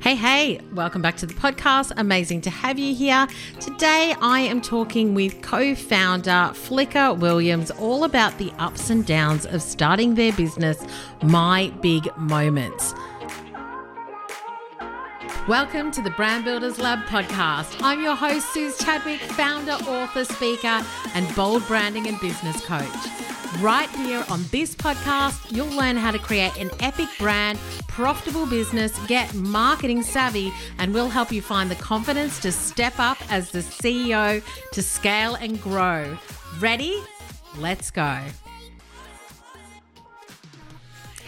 Hey, hey, welcome back to the podcast. Amazing to have you here. Today, I am talking with co founder Flicker Williams all about the ups and downs of starting their business, My Big Moments. Welcome to the Brand Builders Lab podcast. I'm your host, Suze Chadwick, founder, author, speaker, and bold branding and business coach. Right here on this podcast, you'll learn how to create an epic brand, profitable business, get marketing savvy, and we'll help you find the confidence to step up as the CEO to scale and grow. Ready? Let's go.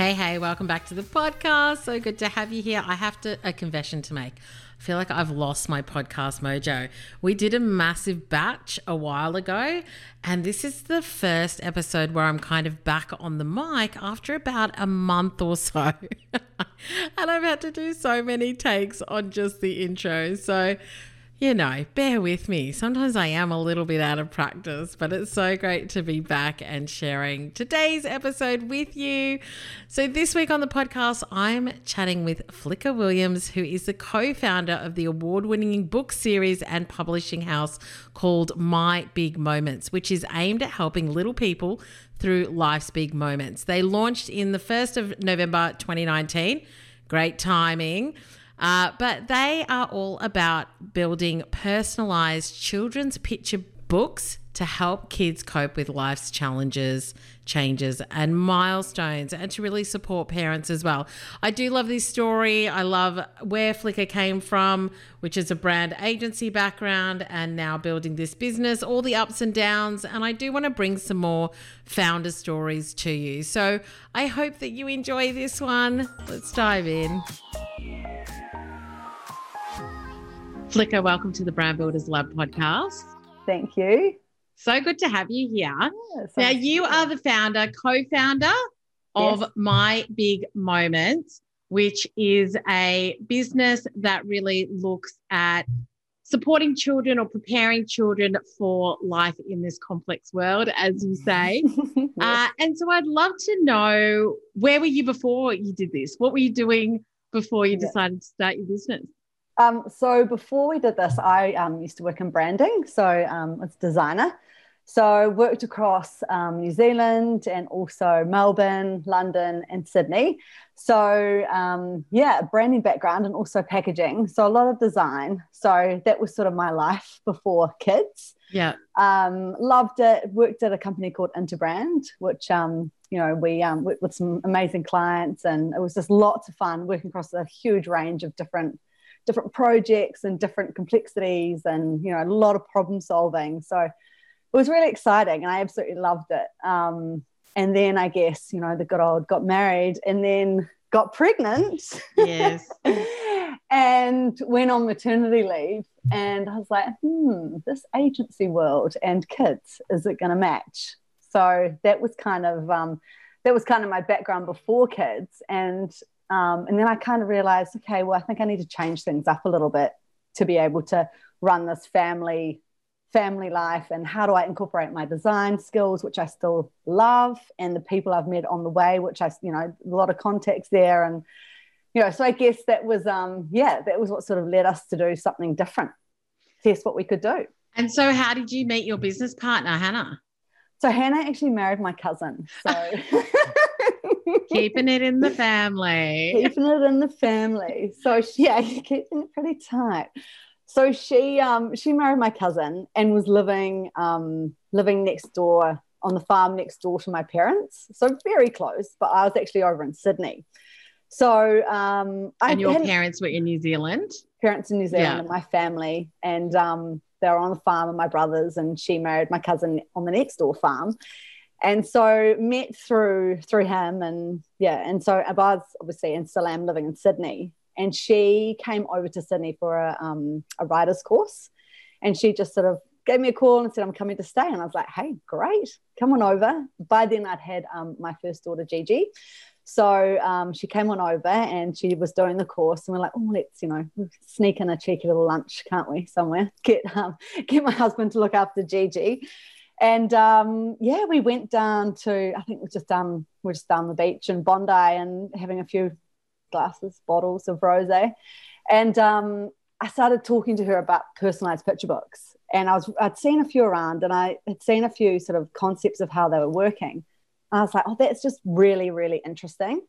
Hey, hey, welcome back to the podcast. So good to have you here. I have to a confession to make. I feel like I've lost my podcast mojo. We did a massive batch a while ago, and this is the first episode where I'm kind of back on the mic after about a month or so. and I've had to do so many takes on just the intro. So you know, bear with me. Sometimes I am a little bit out of practice, but it's so great to be back and sharing today's episode with you. So, this week on the podcast, I'm chatting with Flicker Williams, who is the co founder of the award winning book series and publishing house called My Big Moments, which is aimed at helping little people through life's big moments. They launched in the 1st of November 2019. Great timing. Uh, but they are all about building personalized children's picture books to help kids cope with life's challenges, changes, and milestones, and to really support parents as well. I do love this story. I love where Flicker came from, which is a brand agency background, and now building this business, all the ups and downs. And I do want to bring some more founder stories to you. So I hope that you enjoy this one. Let's dive in. Flicker, welcome to the Brand Builders Lab podcast. Thank you. So good to have you here. Yeah, now, you are the founder, co founder of yes. My Big Moments, which is a business that really looks at supporting children or preparing children for life in this complex world, as you say. yes. uh, and so I'd love to know where were you before you did this? What were you doing before you yeah. decided to start your business? Um, so before we did this, I um, used to work in branding, so um, it's designer. So I worked across um, New Zealand and also Melbourne, London, and Sydney. So um, yeah, branding background and also packaging. So a lot of design. So that was sort of my life before kids. Yeah. Um, loved it. Worked at a company called Interbrand, which um, you know we um, worked with some amazing clients, and it was just lots of fun working across a huge range of different different projects and different complexities and you know a lot of problem solving. So it was really exciting and i absolutely loved it. Um, and then i guess you know the good old got married and then got pregnant. Yes. And went on maternity leave and i was like hmm this agency world and kids is it going to match? So that was kind of um, that was kind of my background before kids and um, and then I kind of realized, okay, well, I think I need to change things up a little bit to be able to run this family family life and how do I incorporate my design skills, which I still love, and the people I've met on the way, which I, you know, a lot of context there. And, you know, so I guess that was, um, yeah, that was what sort of led us to do something different, test what we could do. And so, how did you meet your business partner, Hannah? So, Hannah actually married my cousin. So, keeping it in the family. Keeping it in the family. So she, yeah, keeping it pretty tight. So she um she married my cousin and was living um living next door on the farm next door to my parents. So very close, but I was actually over in Sydney. So um I And your parents were in New Zealand? Parents in New Zealand yeah. and my family. And um they were on the farm and my brothers and she married my cousin on the next door farm and so met through through him and yeah and so was obviously in still am living in Sydney. And she came over to Sydney for a, um, a writer's course. And she just sort of gave me a call and said I'm coming to stay. And I was like hey great. Come on over. By then I'd had um, my first daughter Gigi. So um, she came on over and she was doing the course. And we're like oh let's you know sneak in a cheeky little lunch can't we somewhere? Get um, get my husband to look after Gigi and um, yeah, we went down to I think we're just down we're just down the beach in Bondi and having a few glasses, bottles of rosé, and um, I started talking to her about personalized picture books. And I was I'd seen a few around, and I had seen a few sort of concepts of how they were working. And I was like, oh, that's just really, really interesting.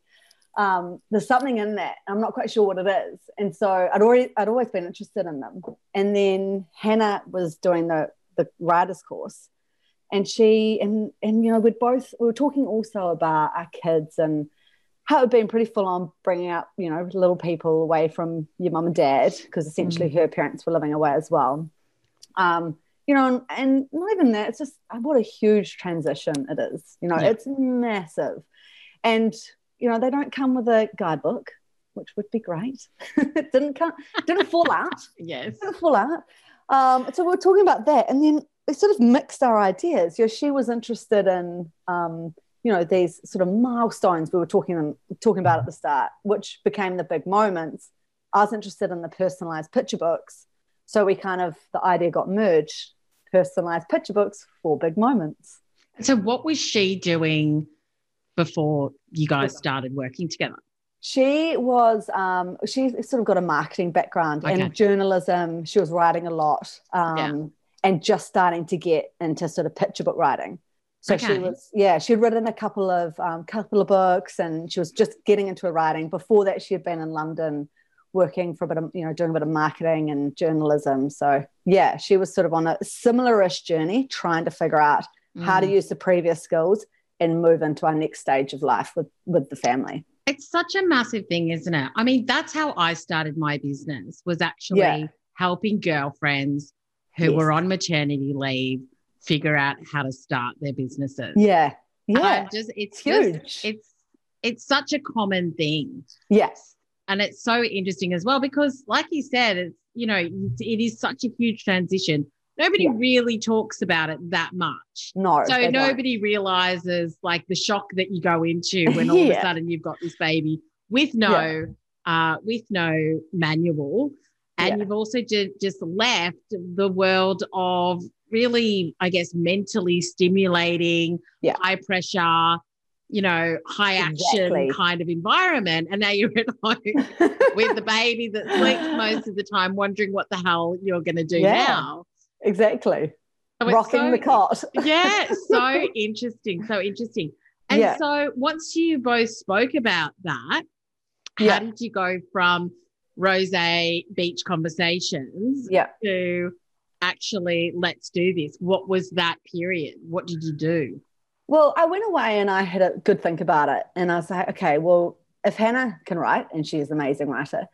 Um, there's something in that. I'm not quite sure what it is. And so I'd already I'd always been interested in them. And then Hannah was doing the the writers course and she and and you know we'd both we were talking also about our kids and how it had been pretty full on bringing up you know little people away from your mum and dad because essentially mm. her parents were living away as well. Um you know and, and, not even that it's just what a huge transition it is you know yeah. it's massive. And you know they don't come with a guidebook which would be great. It didn't come didn't fall out. Yes. Didn't fall out. Um, so we are talking about that, and then we sort of mixed our ideas. You know, she was interested in, um, you know, these sort of milestones we were talking talking about at the start, which became the big moments. I was interested in the personalized picture books, so we kind of the idea got merged: personalized picture books for big moments. So, what was she doing before you guys started working together? She was, um, she sort of got a marketing background okay. and journalism. She was writing a lot um, yeah. And just starting to get into sort of picture book writing. So okay. she was, yeah, she'd written a couple of um, couple of books, and she was just getting into her writing. Before that, she had been in London working for a bit of, you know, doing a bit of marketing and journalism. So yeah, she was sort of on a similar-ish journey, trying to figure out mm. how to mm. use the previous skills and move into our next stage of life with with the family. It's such a massive thing, isn't it? I mean, that's how I started my business was actually yeah. helping girlfriends who yes. were on maternity leave figure out how to start their businesses. Yeah. Yeah. just it's huge. Just, it's it's such a common thing. Yes. And it's so interesting as well because like you said, it's you know, it is such a huge transition nobody yeah. really talks about it that much. No. So nobody don't. realizes like the shock that you go into when all yeah. of a sudden you've got this baby with no yeah. uh with no manual. And you've also ju- just left the world of really, I guess, mentally stimulating, high pressure, you know, high action exactly. kind of environment. And now you're at home with the baby that sleeps most of the time, wondering what the hell you're going to do yeah. now. Exactly. So Rocking so, the cot. yeah, so interesting. So interesting. And yeah. so once you both spoke about that, yeah. how did you go from rose beach conversations yeah. to actually let's do this? What was that period? What did you do? Well, I went away and I had a good think about it. And I was like, okay, well, if Hannah can write, and she's an amazing writer,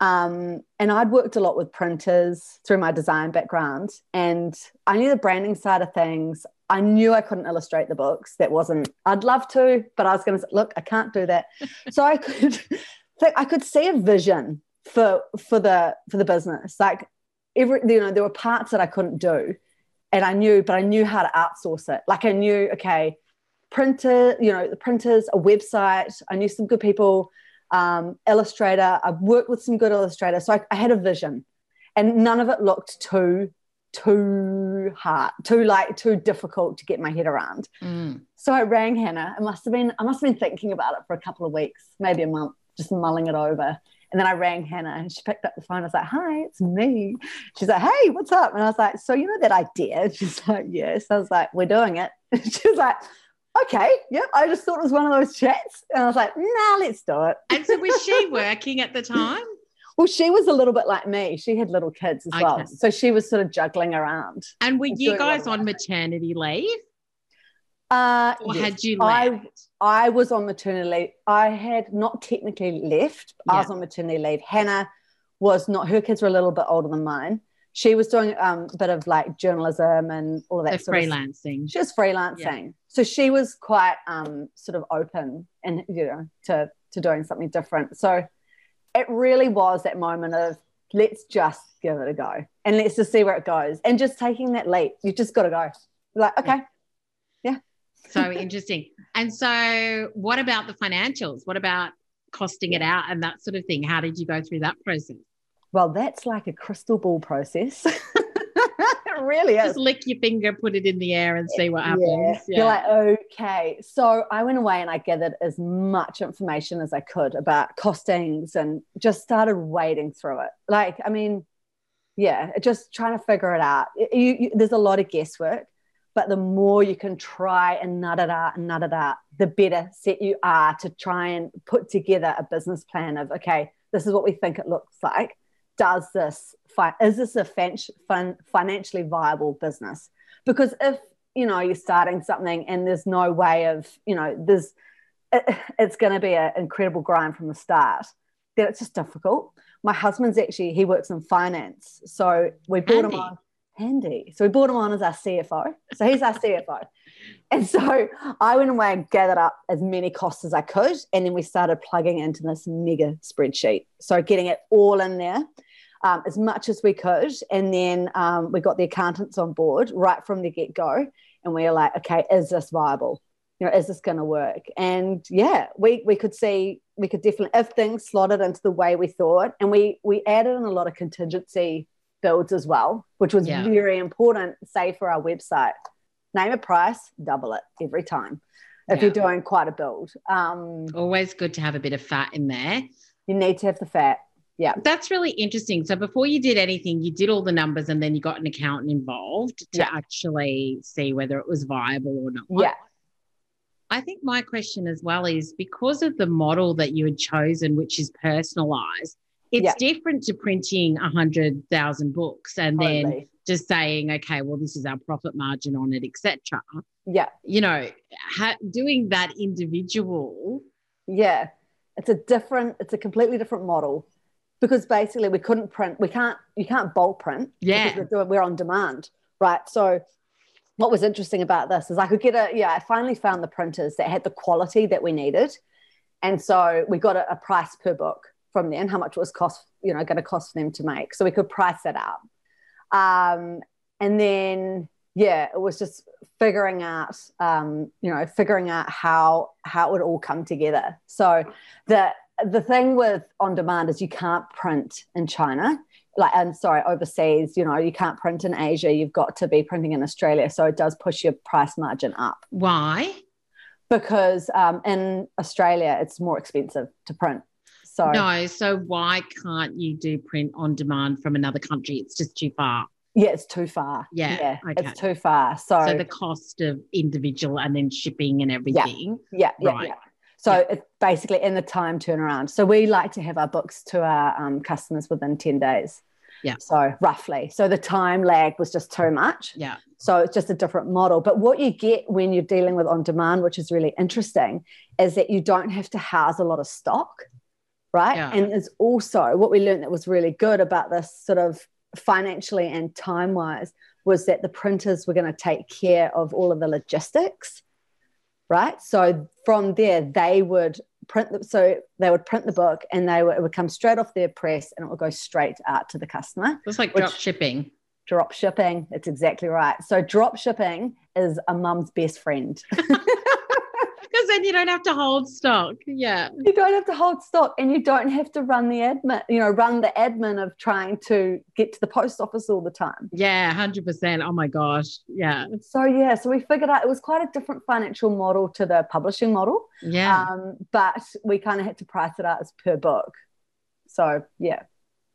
um, and I'd worked a lot with printers through my design background, and I knew the branding side of things. I knew I couldn't illustrate the books. That wasn't. I'd love to, but I was going to look. I can't do that. so I could, like, I could see a vision for for the for the business. Like every, you know, there were parts that I couldn't do, and I knew, but I knew how to outsource it. Like I knew, okay, printer, you know, the printers, a website. I knew some good people um, illustrator. I've worked with some good illustrators. So I, I, had a vision and none of it looked too, too hard, too like, too difficult to get my head around. Mm. So I rang Hannah. I must have been, I must have been thinking about it for a couple of weeks, maybe a month, just mulling it over. And then I rang Hannah and she picked up the phone. I was like, hi, it's me. She's like, hey, what's up? And I was like, so you know that idea? She's like, yes. I was like, we're doing it. She's like, okay, yeah, I just thought it was one of those chats. And I was like, nah, let's do it. And so was she working at the time? Well, she was a little bit like me. She had little kids as okay. well. So she was sort of juggling around. And were you guys on maternity leave? Uh, or yes. had you left? I, I was on maternity leave. I had not technically left. Yeah. I was on maternity leave. Hannah was not, her kids were a little bit older than mine she was doing um, a bit of like journalism and all of that. The freelancing. Of, she was freelancing, yeah. so she was quite um, sort of open and you know to to doing something different. So it really was that moment of let's just give it a go and let's just see where it goes and just taking that leap. You just got to go. Like okay, yeah. So interesting. And so, what about the financials? What about costing it out and that sort of thing? How did you go through that process? Well, that's like a crystal ball process. it really is. Just lick your finger, put it in the air, and see what happens. Yeah. Yeah. You're like, okay. So I went away and I gathered as much information as I could about costings and just started wading through it. Like, I mean, yeah, just trying to figure it out. You, you, there's a lot of guesswork, but the more you can try and nut it out and nut it out, the better set you are to try and put together a business plan of, okay, this is what we think it looks like. Does this, is this a financially viable business? Because if, you know, you're starting something and there's no way of, you know, there's, it, it's going to be an incredible grind from the start, then it's just difficult. My husband's actually, he works in finance. So we brought Handy. him on handy. So we brought him on as our CFO. So he's our CFO. And so I went away and gathered up as many costs as I could. And then we started plugging into this mega spreadsheet. So getting it all in there um, as much as we could. And then um, we got the accountants on board right from the get go. And we were like, okay, is this viable? You know, is this going to work? And yeah, we, we could see, we could definitely, if things slotted into the way we thought, and we, we added in a lot of contingency builds as well, which was Yeah. very important, say for our website. Name a price, double it every time. If Yeah. you're doing quite a build, um, Always good to have a bit of fat in there. you need to have the fat. Yeah. That's really interesting. So before you did anything, you did all the numbers and then you got an accountant involved to Yeah. actually see whether it was viable or not. Yeah. I think my question as well is because of the model that you had chosen, which is personalized, it's Yeah. different to printing a hundred thousand books and then just saying, okay, well, this is our profit margin on it, etc. Yeah. You know, ha- doing that individual, Yeah. It's a different, it's a completely different model because basically we couldn't print, we can't, you can't bulk print. Yeah. Because we're, doing, we're on demand, right? So what was interesting about this is I could get a, yeah, I finally found the printers that had the quality that we needed. And so we got a, a price per book from them, how much it was cost, you know, going to cost them to make. So we could price that up. Um, and then, yeah, it was just figuring out, um, you know, figuring out how how it would all come together. So the the thing with on demand is you can't print in China, like I'm sorry, overseas. You know, you can't print in Asia. You've got to be printing in Australia. So it does push your price margin up why? because um, in Australia it's more expensive to print. So No, so why can't you do print on demand from another country? It's just too far. yeah, it's too far. Yeah, okay. it's too far. So, So the cost of individual and then shipping and everything. yeah, yeah, Right. yeah. So it's basically in the time turnaround. So we like to have our books to our um, customers within 10 days. Yeah. So roughly. So the time lag was just too much. Yeah. So it's just a different model. But what you get when you're dealing with on demand, which is really interesting, is that you don't have to house a lot of stock, right? Yeah. And it's also what we learned that was really good about this sort of financially and time wise was that the printers were going to take care of all of the logistics, right? So from there, they would print the, so they would print the book and they would, it would come straight off their press and it would go straight out to the customer It's like drop shipping. drop shipping. It's exactly right. So drop shipping is a mum's best friend. Then you don't have to hold stock. Yeah. you don't have to hold stock and you don't have to run the admin, you know, run the admin of trying to get to the post office all the time. Yeah, 100%. Oh my gosh. Yeah. So yeah, so we figured out it was quite a different financial model to the publishing model. Yeah. Um, but we kind of had to price it out as per book. So yeah.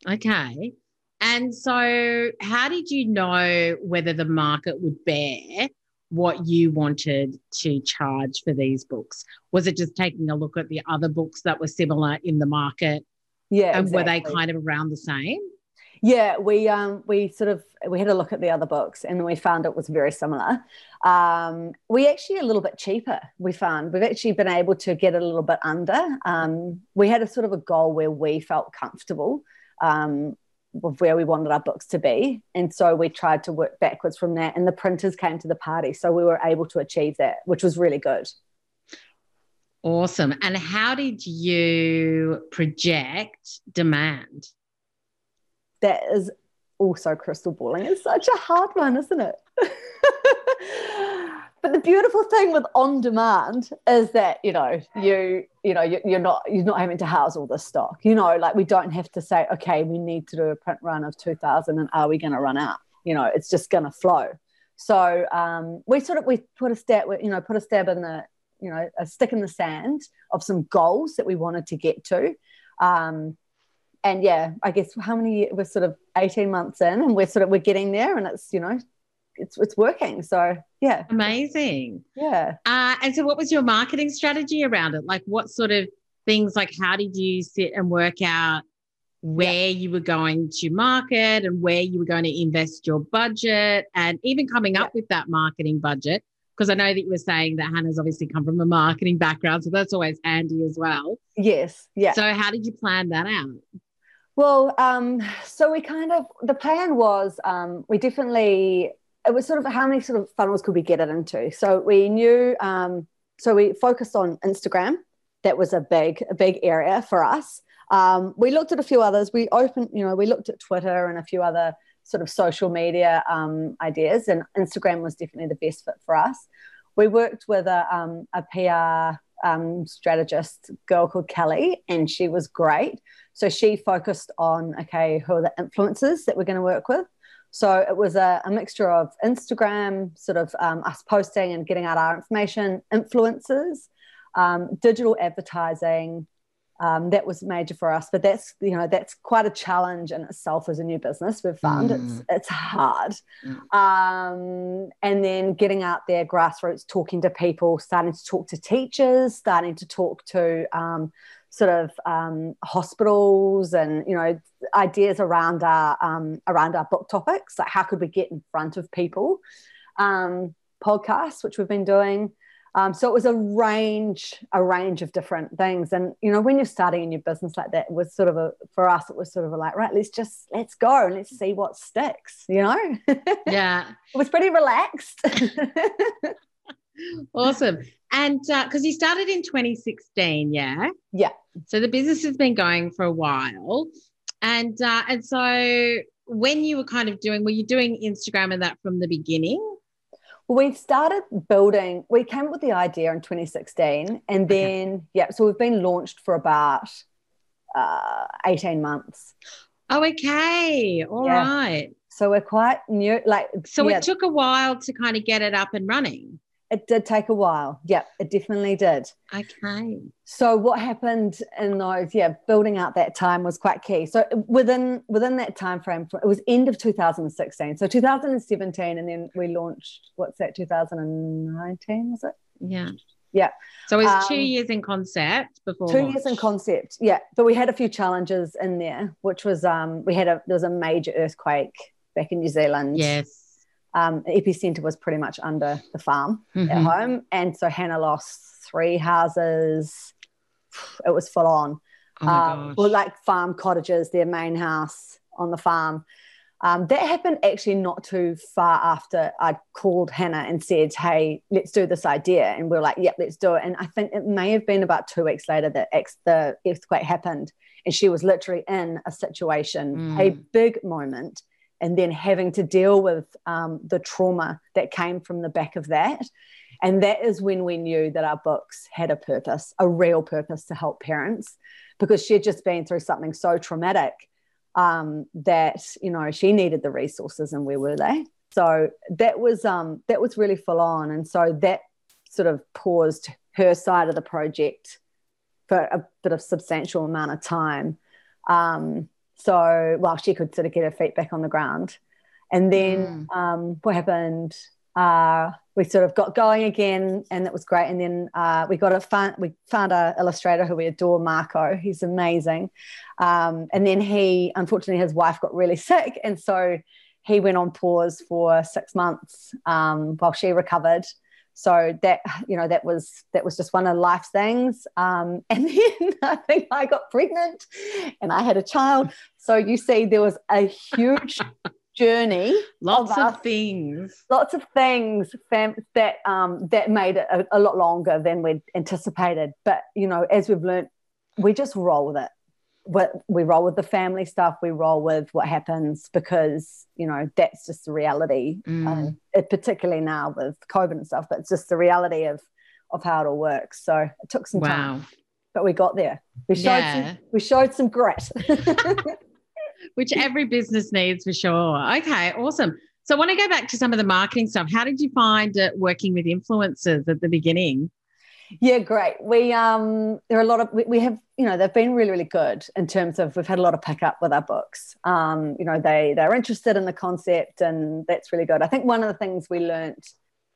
Okay. And so, how did you know whether the market would bear what you wanted to charge for these books? Was it just taking a look at the other books that were similar in the market Yeah. and were they kind of around the same? Yeah, we um we sort of we had a look at the other books and then we found it was very similar. Um, we actually a little bit cheaper. We found we've actually been able to get it a little bit under. Um, we had a sort of a goal where we felt comfortable um, with where we wanted our books to be, and so we tried to work backwards from that. And the printers came to the party, so we were able to achieve that, which was really good. Awesome. And how did you project demand? that is also crystal balling. It's such a hard one, isn't it? but the beautiful thing with on demand is that you know you you know you, you're not you're not having to house all this stock. You know, like we don't have to say, okay, we need to do a print run of two thousand, and are we going to run out? you know, it's just going to flow. So um, we sort of we put a stab, you know, put a stab in the, you know, a stick in the sand of some goals that we wanted to get to. Um, and yeah, I guess how many we're sort of 18 months in and we're sort of we're getting there and it's, you know, it's it's working. So yeah. Amazing. Yeah. Uh, and so what was your marketing strategy around it? Like what sort of things like how did you sit and work out where you were going to market and where you were going to invest your budget and even coming up with that marketing budget because I know that you were saying that Hannah's obviously come from a marketing background so that's always handy as well. Yes. Yeah. So how did you plan that out? Well, um, so we kind of the plan was um, we definitely it was sort of how many sort of funnels could we get it into. So we knew um, so we focused on Instagram. That was a big a big area for us. Um, we looked at a few others. We opened, you know, we looked at Twitter and a few other sort of social media um, ideas, and Instagram was definitely the best fit for us. We worked with a, um, a PR um, strategist girl called Kelly, and she was great. So she focused on okay, who are the influencers that we're going to work with. So it was a, a mixture of Instagram, sort of um, us posting and getting out our information, influencers, um, digital advertising, um, that was major for us but that's you know that's quite a challenge in itself as a new business we've found mm. it's it's hard mm. um, and then getting out there grassroots talking to people starting to talk to teachers starting to talk to um, sort of um, hospitals and you know ideas around our um, around our book topics like how could we get in front of people um, podcasts which we've been doing um, so it was a range, a range of different things. And you know, when you're starting a new business like that, it was sort of a for us, it was sort of a like, right, let's just let's go and let's see what sticks. You know? Yeah. it was pretty relaxed. awesome. And because uh, you started in 2016, yeah. Yeah. So the business has been going for a while, and uh, and so when you were kind of doing, were you doing Instagram and that from the beginning? Well, we started building, we came up with the idea in 2016. And then, okay. yeah, so we've been launched for about uh, 18 months. Oh, okay. all yeah. right. So we're quite new. Like, so yeah. it took a while to kind of get it up and running. It did take a while. Yeah, it definitely did. Okay. So what happened in those, yeah, building out that time was quite key. So within within that time frame, it was end of 2016. So 2017, and then we launched. What's that? 2019 was it? Yeah. Yeah. So it was um, two years in concept before. Two launch. years in concept, yeah. But we had a few challenges in there, which was um, we had a there was a major earthquake back in New Zealand. Yes um, epicenter was pretty much under the farm mm-hmm. at home. And so Hannah lost three houses. It was full on. Oh um, well, like farm cottages, their main house on the farm. Um, that happened actually not too far after I called Hannah and said, Hey, let's do this idea. And we are like, Yep, let's do it. And I think it may have been about two weeks later that ex- the earthquake happened. And she was literally in a situation, mm. a big moment and then having to deal with um, the trauma that came from the back of that. And that is when we knew that our books had a purpose, a real purpose to help parents, because she had just been through something so traumatic um, that you know she needed the resources, and where were they? So that was um, that was really full on, and so that sort of paused her side of the project for a bit of substantial amount of time. Um, so while she could sort of get her feet back on the ground. And then mm. um, what happened? Uh, we sort of got going again, and that was great. And then uh, we got a fun, we found an illustrator who we adore, Marco. He's amazing. Um, and then he, unfortunately, his wife got really sick, and so he went on pause for six months um, while she recovered so that you know that was that was just one of life's things. Um, and then i think i got pregnant and i had a child. So you see there was a huge journey lots of, of things. Lots of things fam- that um, that made it a, a lot longer than we'd anticipated. But you know as we've learned we just roll with it we roll with the family stuff we roll with what happens because you know that's just the reality mm. um, it, particularly now with covid and stuff but it's just the reality of of how it all works so it took some wow. time but we got there we showed yeah. some, we showed some grit which every business needs for sure okay awesome So I want to go back to some of the marketing stuff. How did you find it working with influencers at the beginning? Yeah, great. We um there are a lot of we, we, have you know they've been really really good in terms of we've had a lot of pickup with our books. Um, you know they they're interested in the concept and that's really good. I think one of the things we learned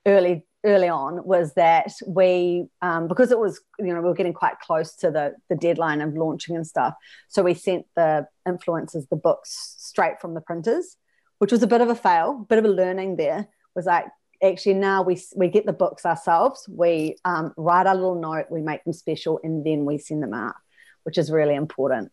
early early on was that we um, because it was you know we were getting quite close to the the deadline of launching and stuff so we sent the influencers the books straight from the printers which was a bit of a fail bit of a learning there was like actually now we we get the books ourselves we um, write a little note we make them special and then we send them out which is really important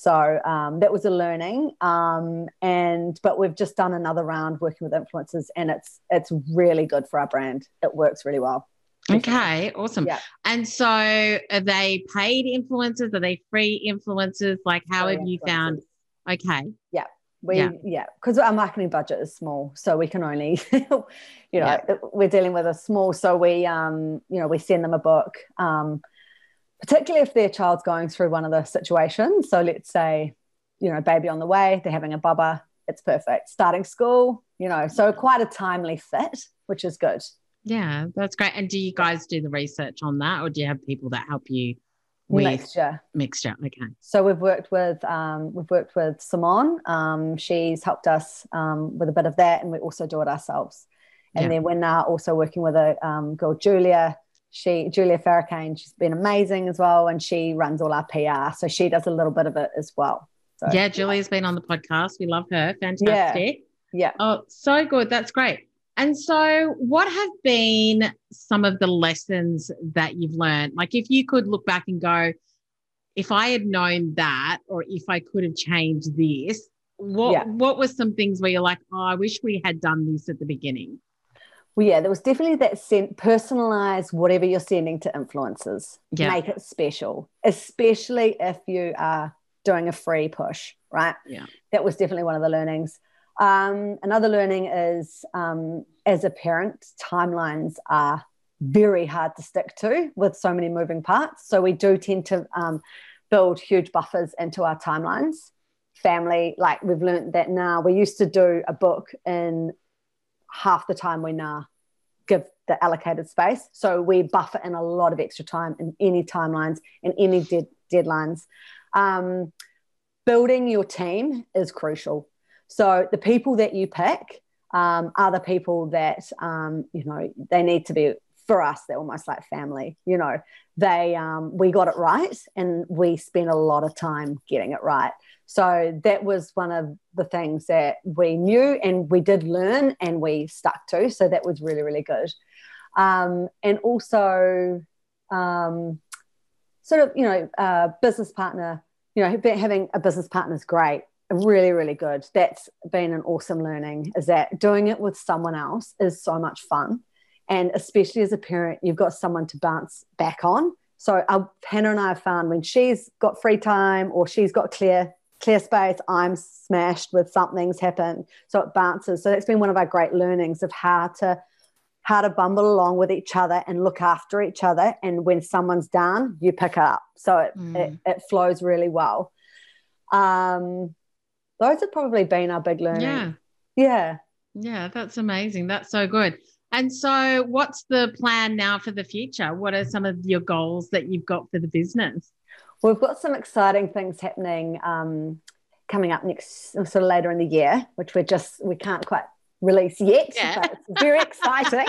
so um, that was a learning. Um, and but we've just done another round working with influencers, and it's it's really good for our brand. It works really well. Okay, awesome. Yeah. And so, are they paid influencers? Are they free influencers? Like, how free have you found? Okay. Yeah. We yeah, because yeah, our marketing budget is small, so we can only, you know, yeah. we're dealing with a small. So we, um, you know, we send them a book. Um, particularly if their child's going through one of the situations. So let's say, you know, baby on the way, they're having a bubba, it's perfect. Starting school, you know, so quite a timely fit, which is good. Yeah, that's great. And do you guys do the research on that, or do you have people that help you? With mixture. Mixture. Okay. So we've worked with um, we've worked with Simone. Um, she's helped us um, with a bit of that, and we also do it ourselves. And yeah. then we're now also working with a um, girl Julia she Julia Farrakane, she's been amazing as well, and she runs all our PR, so she does a little bit of it as well. So, yeah, Julia's been on the podcast. We love her. Fantastic. Yeah. yeah. Oh, so good. That's great. And so, what have been some of the lessons that you've learned? Like, if you could look back and go, if I had known that, or if I could have changed this, what yeah. what were some things where you're like, oh, I wish we had done this at the beginning? Well, yeah, there was definitely that sent personalize whatever you're sending to influencers. Yeah. Make it special, especially if you are doing a free push, right? Yeah. That was definitely one of the learnings. Um, another learning is um, as a parent, timelines are very hard to stick to with so many moving parts. So we do tend to um, build huge buffers into our timelines. Family, like we've learned that now. We used to do a book in half the time we now give the allocated space. So we buffer in a lot of extra time in any timelines and any de- deadlines. Um, building your team is crucial. So the people that you pick um, are the people that um, you know they need to be for us. They're almost like family. You know, they um, we got it right, and we spent a lot of time getting it right. So that was one of the things that we knew and we did learn and we stuck to. So that was really, really good. Um, and also, um, sort of, you know, uh, business partner, you know, having a business partner is great, really, really good. That's been an awesome learning is that doing it with someone else is so much fun. And especially as a parent, you've got someone to bounce back on. So uh, Hannah and I have found when she's got free time or she's got clear clear space, I'm smashed with something's happened. So it bounces. So that's been one of our great learnings of how to how to bumble along with each other and look after each other. And when someone's down, you pick it up. So it, mm. it, it, flows really well. Um, those have probably been our big learning. Yeah. Yeah. Yeah, that's amazing. That's so good. And so, what's the plan now for the future? What are some of your goals that you've got for the business? We've got some exciting things happening um, coming up next, sort of later in the year, which we're just we can't quite release yet. Yeah. But it's very exciting.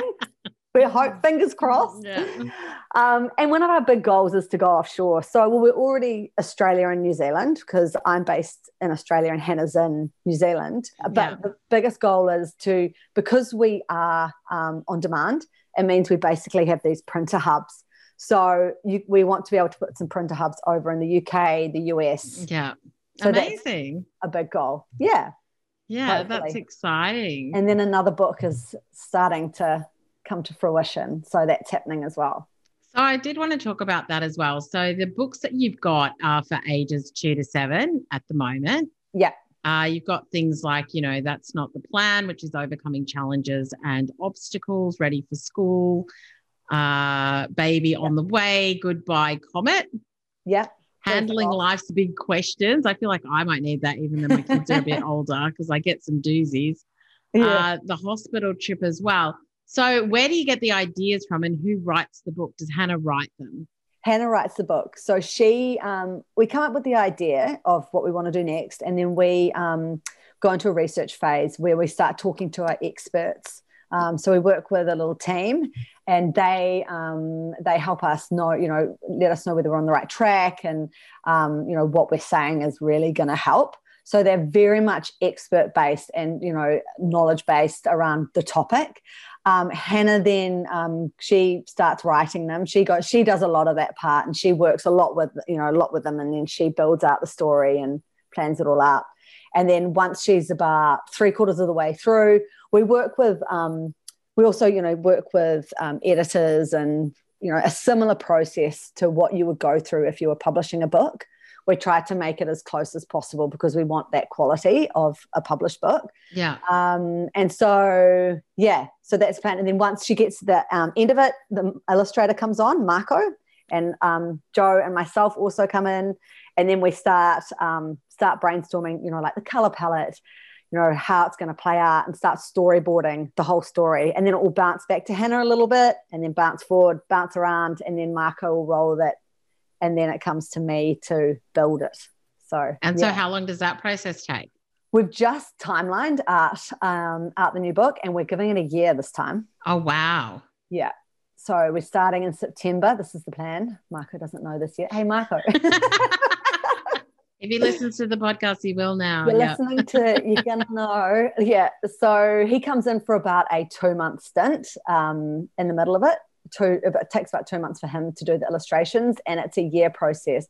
We hope, fingers crossed. Yeah. Um, and one of our big goals is to go offshore. So well, we're already Australia and New Zealand because I'm based in Australia and Hannah's in New Zealand. But yeah. the biggest goal is to because we are um, on demand. It means we basically have these printer hubs so you, we want to be able to put some printer hubs over in the UK, the US. Yeah. So Amazing. a big goal. Yeah. Yeah, hopefully. that's exciting. And then another book is starting to come to fruition. So that's happening as well. So I did want to talk about that as well. So the books that you've got are for ages two to seven at the moment. Yeah. Uh, you've got things like, you know, that's not the plan, which is overcoming challenges and obstacles, ready for school uh, baby on the way, goodbye comet. Yeah. Handling life's big questions. I feel like I might need that even though my kids are a bit older because I get some doozies. yeah. uh, the hospital trip as well. So, where do you get the ideas from, and who writes the book? Does Hannah write them? Hannah writes the book. So she, um, we come up with the idea of what we want to do next, and then we um, go into a research phase where we start talking to our experts. Um, so we work with a little team, and they um, they help us know, you know, let us know whether we're on the right track, and um, you know what we're saying is really going to help. So they're very much expert based and you know knowledge based around the topic. Um, Hannah then um, she starts writing them. She got she does a lot of that part, and she works a lot with you know a lot with them, and then she builds out the story and plans it all out. And then once she's about three quarters of the way through, we work with, um, we also, you know, work with um, editors and, you know, a similar process to what you would go through if you were publishing a book. We try to make it as close as possible because we want that quality of a published book. Yeah. Um, and so, yeah, so that's plan. And then once she gets to the um, end of it, the illustrator comes on, Marco, and um, Joe and myself also come in, and then we start um, start brainstorming, you know, like the color palette, you know, how it's going to play out and start storyboarding the whole story. And then it will bounce back to Hannah a little bit and then bounce forward, bounce around, and then Marco will roll that. And then it comes to me to build it. So, and so how long does that process take? We've just timelined out, um, out the new book and we're giving it a year this time. Oh, wow. Yeah. So we're starting in September. This is the plan. Marco doesn't know this yet. Hey, Marco. If he listens to the podcast, he will now. You're yep. listening to you're gonna know. Yeah. So he comes in for about a two month stint um, in the middle of it. Two, it takes about two months for him to do the illustrations, and it's a year process.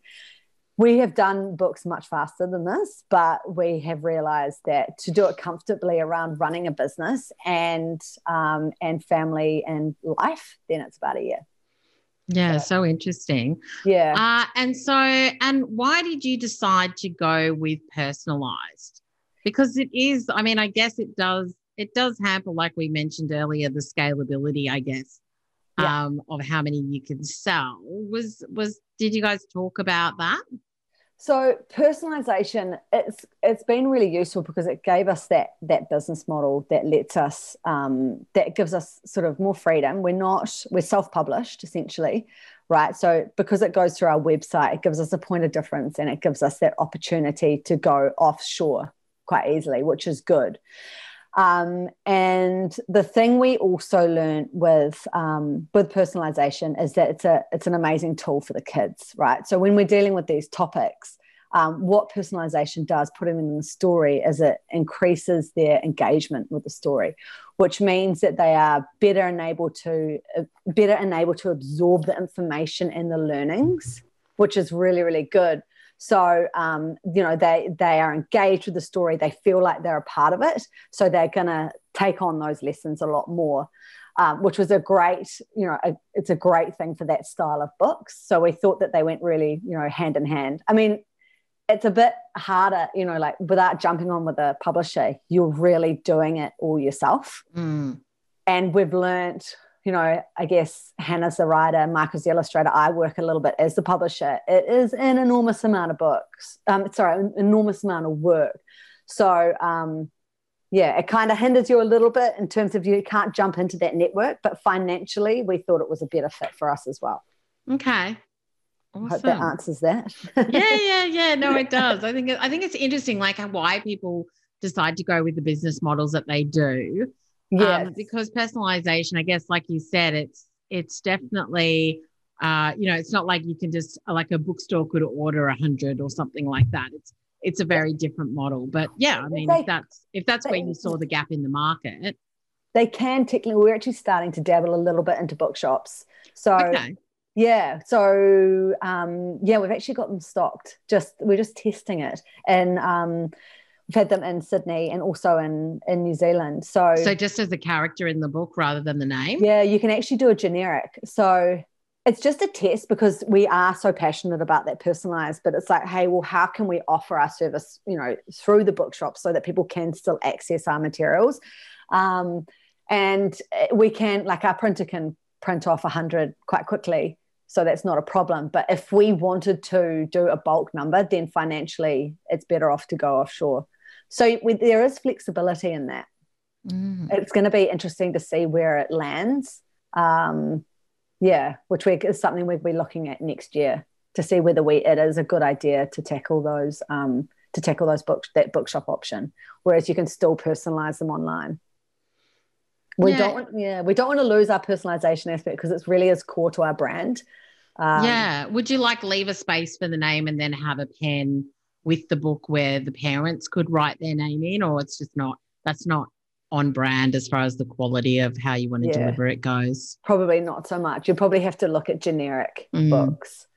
We have done books much faster than this, but we have realized that to do it comfortably around running a business and um, and family and life, then it's about a year. Yeah, so interesting. Yeah. Uh, and so, and why did you decide to go with personalized? Because it is, I mean, I guess it does, it does hamper, like we mentioned earlier, the scalability, I guess, yeah. um, of how many you can sell. Was, was, did you guys talk about that? So personalization, it's it's been really useful because it gave us that that business model that lets us um, that gives us sort of more freedom. We're not we're self published essentially, right? So because it goes through our website, it gives us a point of difference and it gives us that opportunity to go offshore quite easily, which is good. Um, and the thing we also learned with um, with personalization is that it's a it's an amazing tool for the kids, right? So when we're dealing with these topics, um, what personalization does, putting them in the story, is it increases their engagement with the story, which means that they are better enabled to uh, better enabled to absorb the information and the learnings, which is really really good. So, um, you know, they they are engaged with the story. They feel like they're a part of it. So they're going to take on those lessons a lot more, um, which was a great, you know, a, it's a great thing for that style of books. So we thought that they went really, you know, hand in hand. I mean, it's a bit harder, you know, like without jumping on with a publisher, you're really doing it all yourself. Mm. And we've learned you know, I guess Hannah's the writer, Marco's the illustrator. I work a little bit as the publisher. It is an enormous amount of books. Um, sorry, an enormous amount of work. So, um, yeah, it kind of hinders you a little bit in terms of you can't jump into that network, but financially, we thought it was a better fit for us as well. Okay. Awesome. Hope that answers that. yeah, yeah, yeah. No, it does. I think I think it's interesting, like why people decide to go with the business models that they do. Yeah, um, because personalization, I guess, like you said, it's it's definitely uh, you know, it's not like you can just like a bookstore could order a hundred or something like that. It's it's a very different model. But yeah, I mean, they, if that's if that's they, where you saw the gap in the market, they can technically. We're actually starting to dabble a little bit into bookshops. So. Okay. Yeah, so um, yeah, we've actually got them stocked. Just we're just testing it, and um, We've had them in Sydney and also in in New Zealand. So so just as a character in the book rather than the name. Yeah, you can actually do a generic. So it's just a test because we are so passionate about that personalized but it's like hey well how can we offer our service you know through the bookshop so that people can still access our materials um, and we can like our printer can print off 100 quite quickly so that's not a problem but if we wanted to do a bulk number then financially it's better off to go offshore so we, there is flexibility in that. mm. it's going to be interesting to see where it lands. Um, yeah, which we, is something we'll be looking at next year to see whether we it is a good idea to tackle those um, to tackle those books that bookshop option, whereas you can still personalize them online. We yeah. don't want, yeah, we don't want to lose our personalization aspect because it's really is core to our brand. Um, yeah. Would you like leave a space for the name and then have a pen with the book where the parents could write their name in, or it's just not, that's not on brand as far as the quality of how you want to yeah. deliver it goes? Probably not so much. You probably have to look at generic mm. books,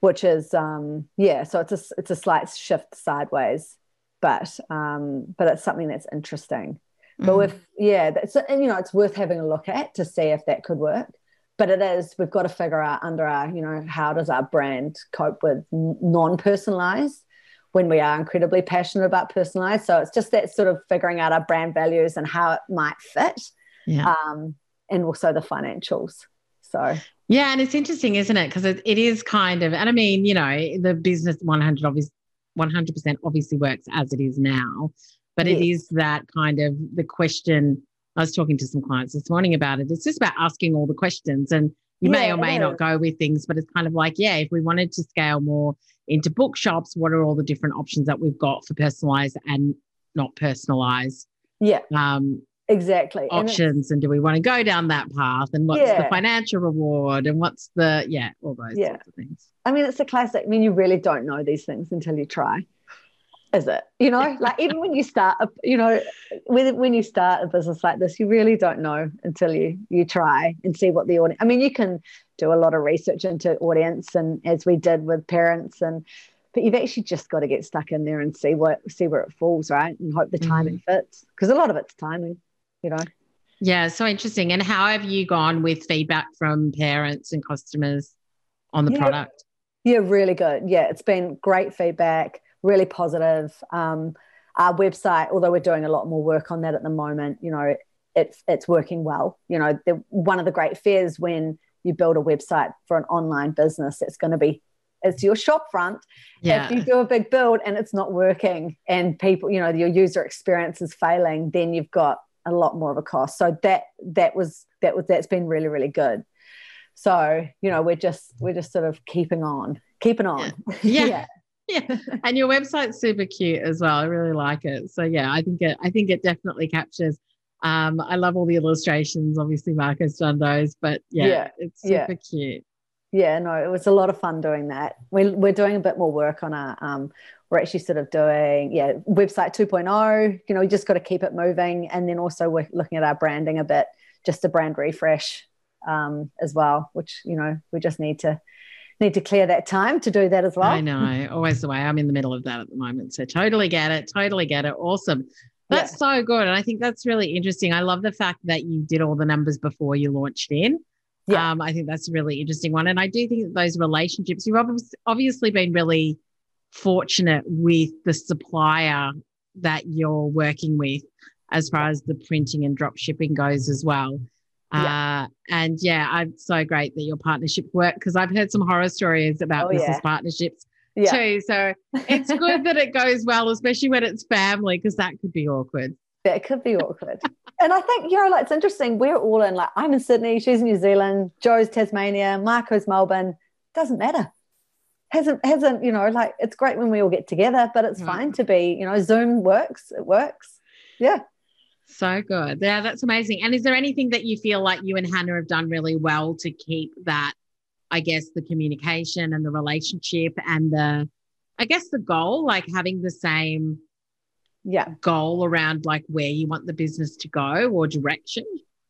which is, um, yeah, so it's a, it's a slight shift sideways, but, um, but it's something that's interesting. But mm. with, yeah, that's, and you know, it's worth having a look at to see if that could work but it is we've got to figure out under our you know how does our brand cope with non-personalized when we are incredibly passionate about personalized so it's just that sort of figuring out our brand values and how it might fit yeah. um, and also the financials so yeah and it's interesting isn't it because it, it is kind of and i mean you know the business 100 obviously 100% obviously works as it is now but yes. it is that kind of the question I was talking to some clients this morning about it. It's just about asking all the questions and you yeah, may or may not go with things, but it's kind of like, yeah, if we wanted to scale more into bookshops, what are all the different options that we've got for personalized and not personalized? Yeah. Um, exactly. Options. And, and, do we want to go down that path? And what's yeah. the financial reward? And what's the, yeah, all those yeah. sorts of things. I mean, it's a classic. I mean, you really don't know these things until you try is it? You know like even when you start a, you know when, when you start a business like this you really don't know until you you try and see what the audience i mean you can do a lot of research into audience and as we did with parents and but you've actually just got to get stuck in there and see what see where it falls right? And hope the timing mm-hmm. fits because a lot of it's timing you know? Yeah so interesting. And how have you gone with feedback from parents and customers on the yeah. product? Yeah really good. Yeah it's been great feedback really positive. Um, our website, although we're doing a lot more work on that at the moment, you know, it's it's working well. You know, the, one of the great fears when you build a website for an online business, it's going to be it's your shop front. Yeah. If you do a big build and it's not working and people, you know, your user experience is failing, then you've got a lot more of a cost. So that that was that was that's been really really good. So you know, we're just we're just sort of keeping on, keeping on. Yeah. yeah. yeah. And your website's super cute as well. I really like it. So yeah, I think it I think it definitely captures um, I love all the illustrations. Obviously, Marco's done those, but yeah, yeah. it's super yeah. cute. Yeah, no, it was a lot of fun doing that. We, we're doing a bit more work on our, um, we're actually sort of doing, yeah, website 2.0. You know, we just got to keep it moving. And then also we're looking at our branding a bit, just a brand refresh um, as well, which, you know, we just need to need to clear that time to do that as well. I know, always the way. I'm in the middle of that at the moment. So totally get it. Totally get it. Awesome. That's yeah. so good. And I think that's really interesting. I love the fact that you did all the numbers before you launched in. Yeah. Um, I think that's a really interesting one. And I do think that those relationships, you've obviously been really fortunate with the supplier that you're working with as far as the printing and drop shipping goes as well. Yeah. Uh, and yeah, I'm so great that your partnership worked because I've heard some horror stories about oh, business yeah. partnerships yeah. too. So it's good that it goes well, especially when it's family, because that could be awkward. It could be awkward. and I think, you know, like it's interesting. We're all in, like, I'm in Sydney, she's in New Zealand, Joe's Tasmania, Marco's Melbourne. Doesn't matter. Hasn't, hasn't, you know, like it's great when we all get together, but it's fine to be, you know, Zoom works, it works. Yeah. So good. Yeah, that's amazing. And is there anything that you feel like you and Hannah have done really well to keep that, I guess, the communication and the relationship and the, I guess, the goal, like having the same yeah goal around like where you want the business to go or direction?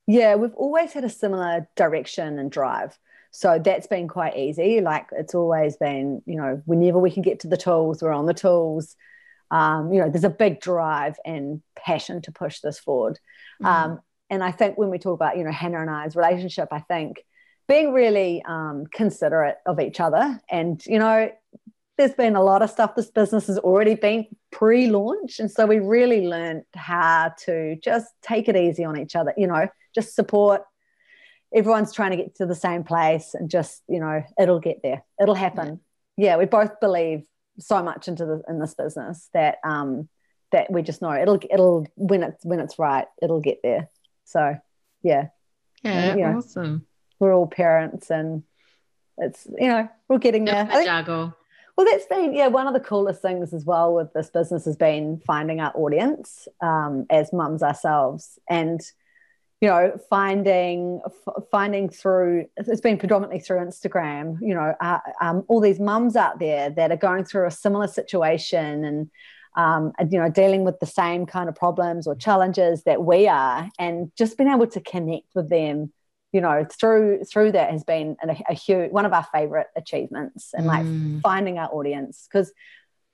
Yeah, we've always had a similar direction and drive. So that's been quite easy. Like it's always been, you know, whenever we can get to the tools, we're on the tools um, you know, there's a big drive and passion to push this forward. Mm-hmm. Um, and I think when we talk about, you know, Hannah and I's relationship, I think being really um, considerate of each other. And, you know, there's been a lot of stuff this business has already been pre launch. And so we really learned how to just take it easy on each other, you know, just support. Everyone's trying to get to the same place and just, you know, it'll get there. It'll happen. Yeah, yeah we both believe so much into the in this business that um that we just know it'll it'll when it's when it's right it'll get there. So yeah. Yeah you know, awesome. We're all parents and it's you know we're getting there. think, juggle. Well that's been yeah one of the coolest things as well with this business has been finding our audience um, as mums ourselves. And you know finding f- finding through it's been predominantly through instagram you know uh, um, all these mums out there that are going through a similar situation and um, you know dealing with the same kind of problems or challenges that we are and just being able to connect with them you know through through that has been a, a huge one of our favorite achievements and like mm. finding our audience because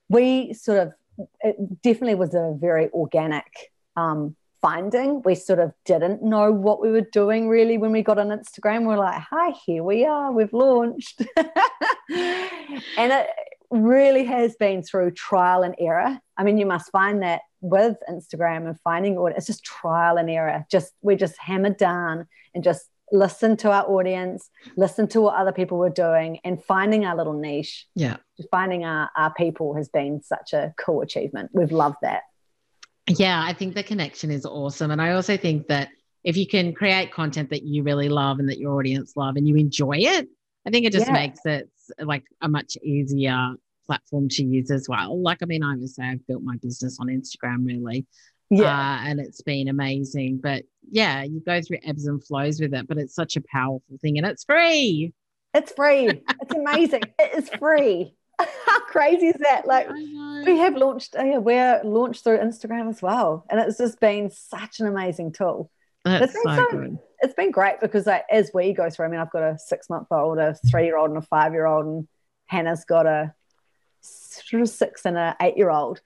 we sort of it definitely was a very organic um, finding. We sort of didn't know what we were doing really when we got on Instagram. We are like, hi, here we are, we've launched. and it really has been through trial and error. I mean, you must find that with Instagram and finding audience, it's just trial and error. Just we just hammered down and just listen to our audience, listen to what other people were doing, and finding our little niche. Yeah. Finding our, our people has been such a cool achievement. We've loved that. Yeah, I think the connection is awesome. And I also think that if you can create content that you really love and that your audience love and you enjoy it, I think it just yeah. makes it like a much easier platform to use as well. Like, I mean, I would say I've built my business on Instagram really. Yeah. Uh, and it's been amazing. But yeah, you go through ebbs and flows with it, but it's such a powerful thing and it's free. It's free. It's amazing. it is free. How crazy is that? Like we have launched, oh yeah, we're launched through Instagram as well, and it's just been such an amazing tool. That's it's been so, good. It's been great because like, as we go through, I mean, I've got a six month old, a three year old, and a five year old, and Hannah's got a sort of six and a eight year old,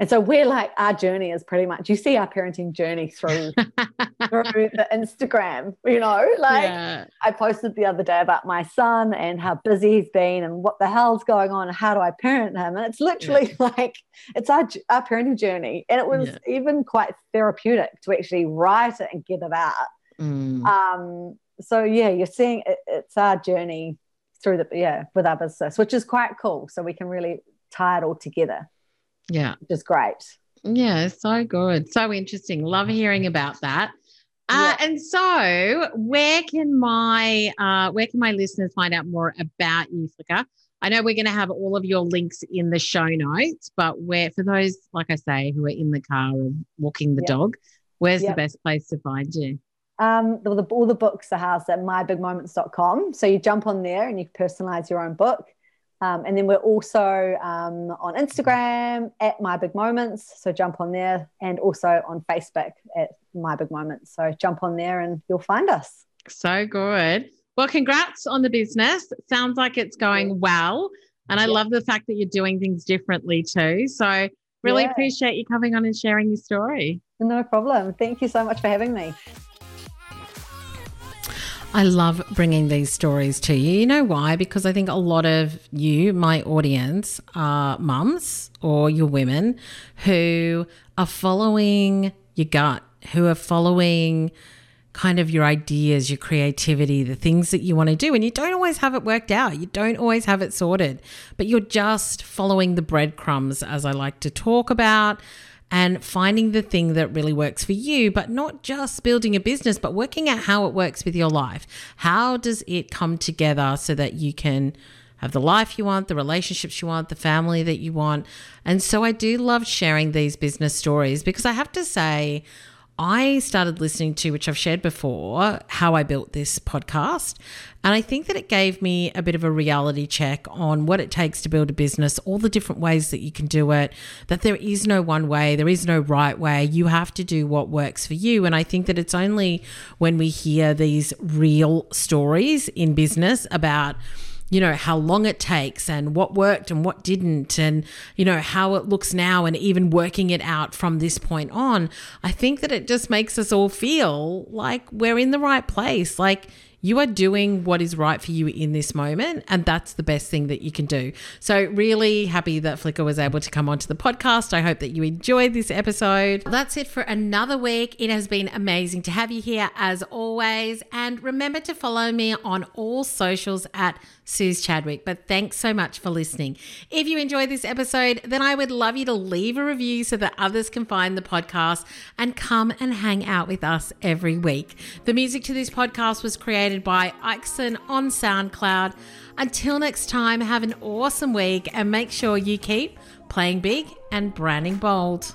and so we're like, our journey is pretty much, you see our parenting journey through, through the Instagram, you know, like yeah. I posted the other day about my son and how busy he's been and what the hell's going on. and How do I parent him? And it's literally yeah. like, it's our, our parenting journey. And it was yeah. even quite therapeutic to actually write it and get it out. Mm. Um, so yeah, you're seeing it, it's our journey through the, yeah, with our business, which is quite cool. So we can really tie it all together. Yeah. Just great. Yeah, so good. So interesting. Love hearing about that. Uh, yeah. And so, where can my uh, where can my listeners find out more about you, Flicker? I know we're going to have all of your links in the show notes, but where for those, like I say, who are in the car or walking the yep. dog, where's yep. the best place to find you? Um, the, the, all the books are housed at mybigmoments.com. So you jump on there and you personalize your own book. Um, and then we're also um, on Instagram at My Big Moments. So jump on there and also on Facebook at My Big Moments. So jump on there and you'll find us. So good. Well, congrats on the business. It sounds like it's going well. And I yeah. love the fact that you're doing things differently too. So really yeah. appreciate you coming on and sharing your story. No problem. Thank you so much for having me. I love bringing these stories to you. You know why? Because I think a lot of you, my audience, are mums or your women who are following your gut, who are following kind of your ideas, your creativity, the things that you want to do. And you don't always have it worked out, you don't always have it sorted, but you're just following the breadcrumbs, as I like to talk about and finding the thing that really works for you, but not just building a business, but working out how it works with your life. How does it come together so that you can have the life you want, the relationships you want, the family that you want? And so I do love sharing these business stories because I have to say, I started listening to, which I've shared before, how I built this podcast. And I think that it gave me a bit of a reality check on what it takes to build a business, all the different ways that you can do it, that there is no one way, there is no right way. You have to do what works for you. And I think that it's only when we hear these real stories in business about, you know, how long it takes and what worked and what didn't, and, you know, how it looks now, and even working it out from this point on, I think that it just makes us all feel like we're in the right place. Like, you are doing what is right for you in this moment. And that's the best thing that you can do. So, really happy that Flicker was able to come onto the podcast. I hope that you enjoyed this episode. That's it for another week. It has been amazing to have you here as always. And remember to follow me on all socials at Suze Chadwick. But thanks so much for listening. If you enjoyed this episode, then I would love you to leave a review so that others can find the podcast and come and hang out with us every week. The music to this podcast was created by Ixon on SoundCloud. Until next time, have an awesome week and make sure you keep playing big and branding bold.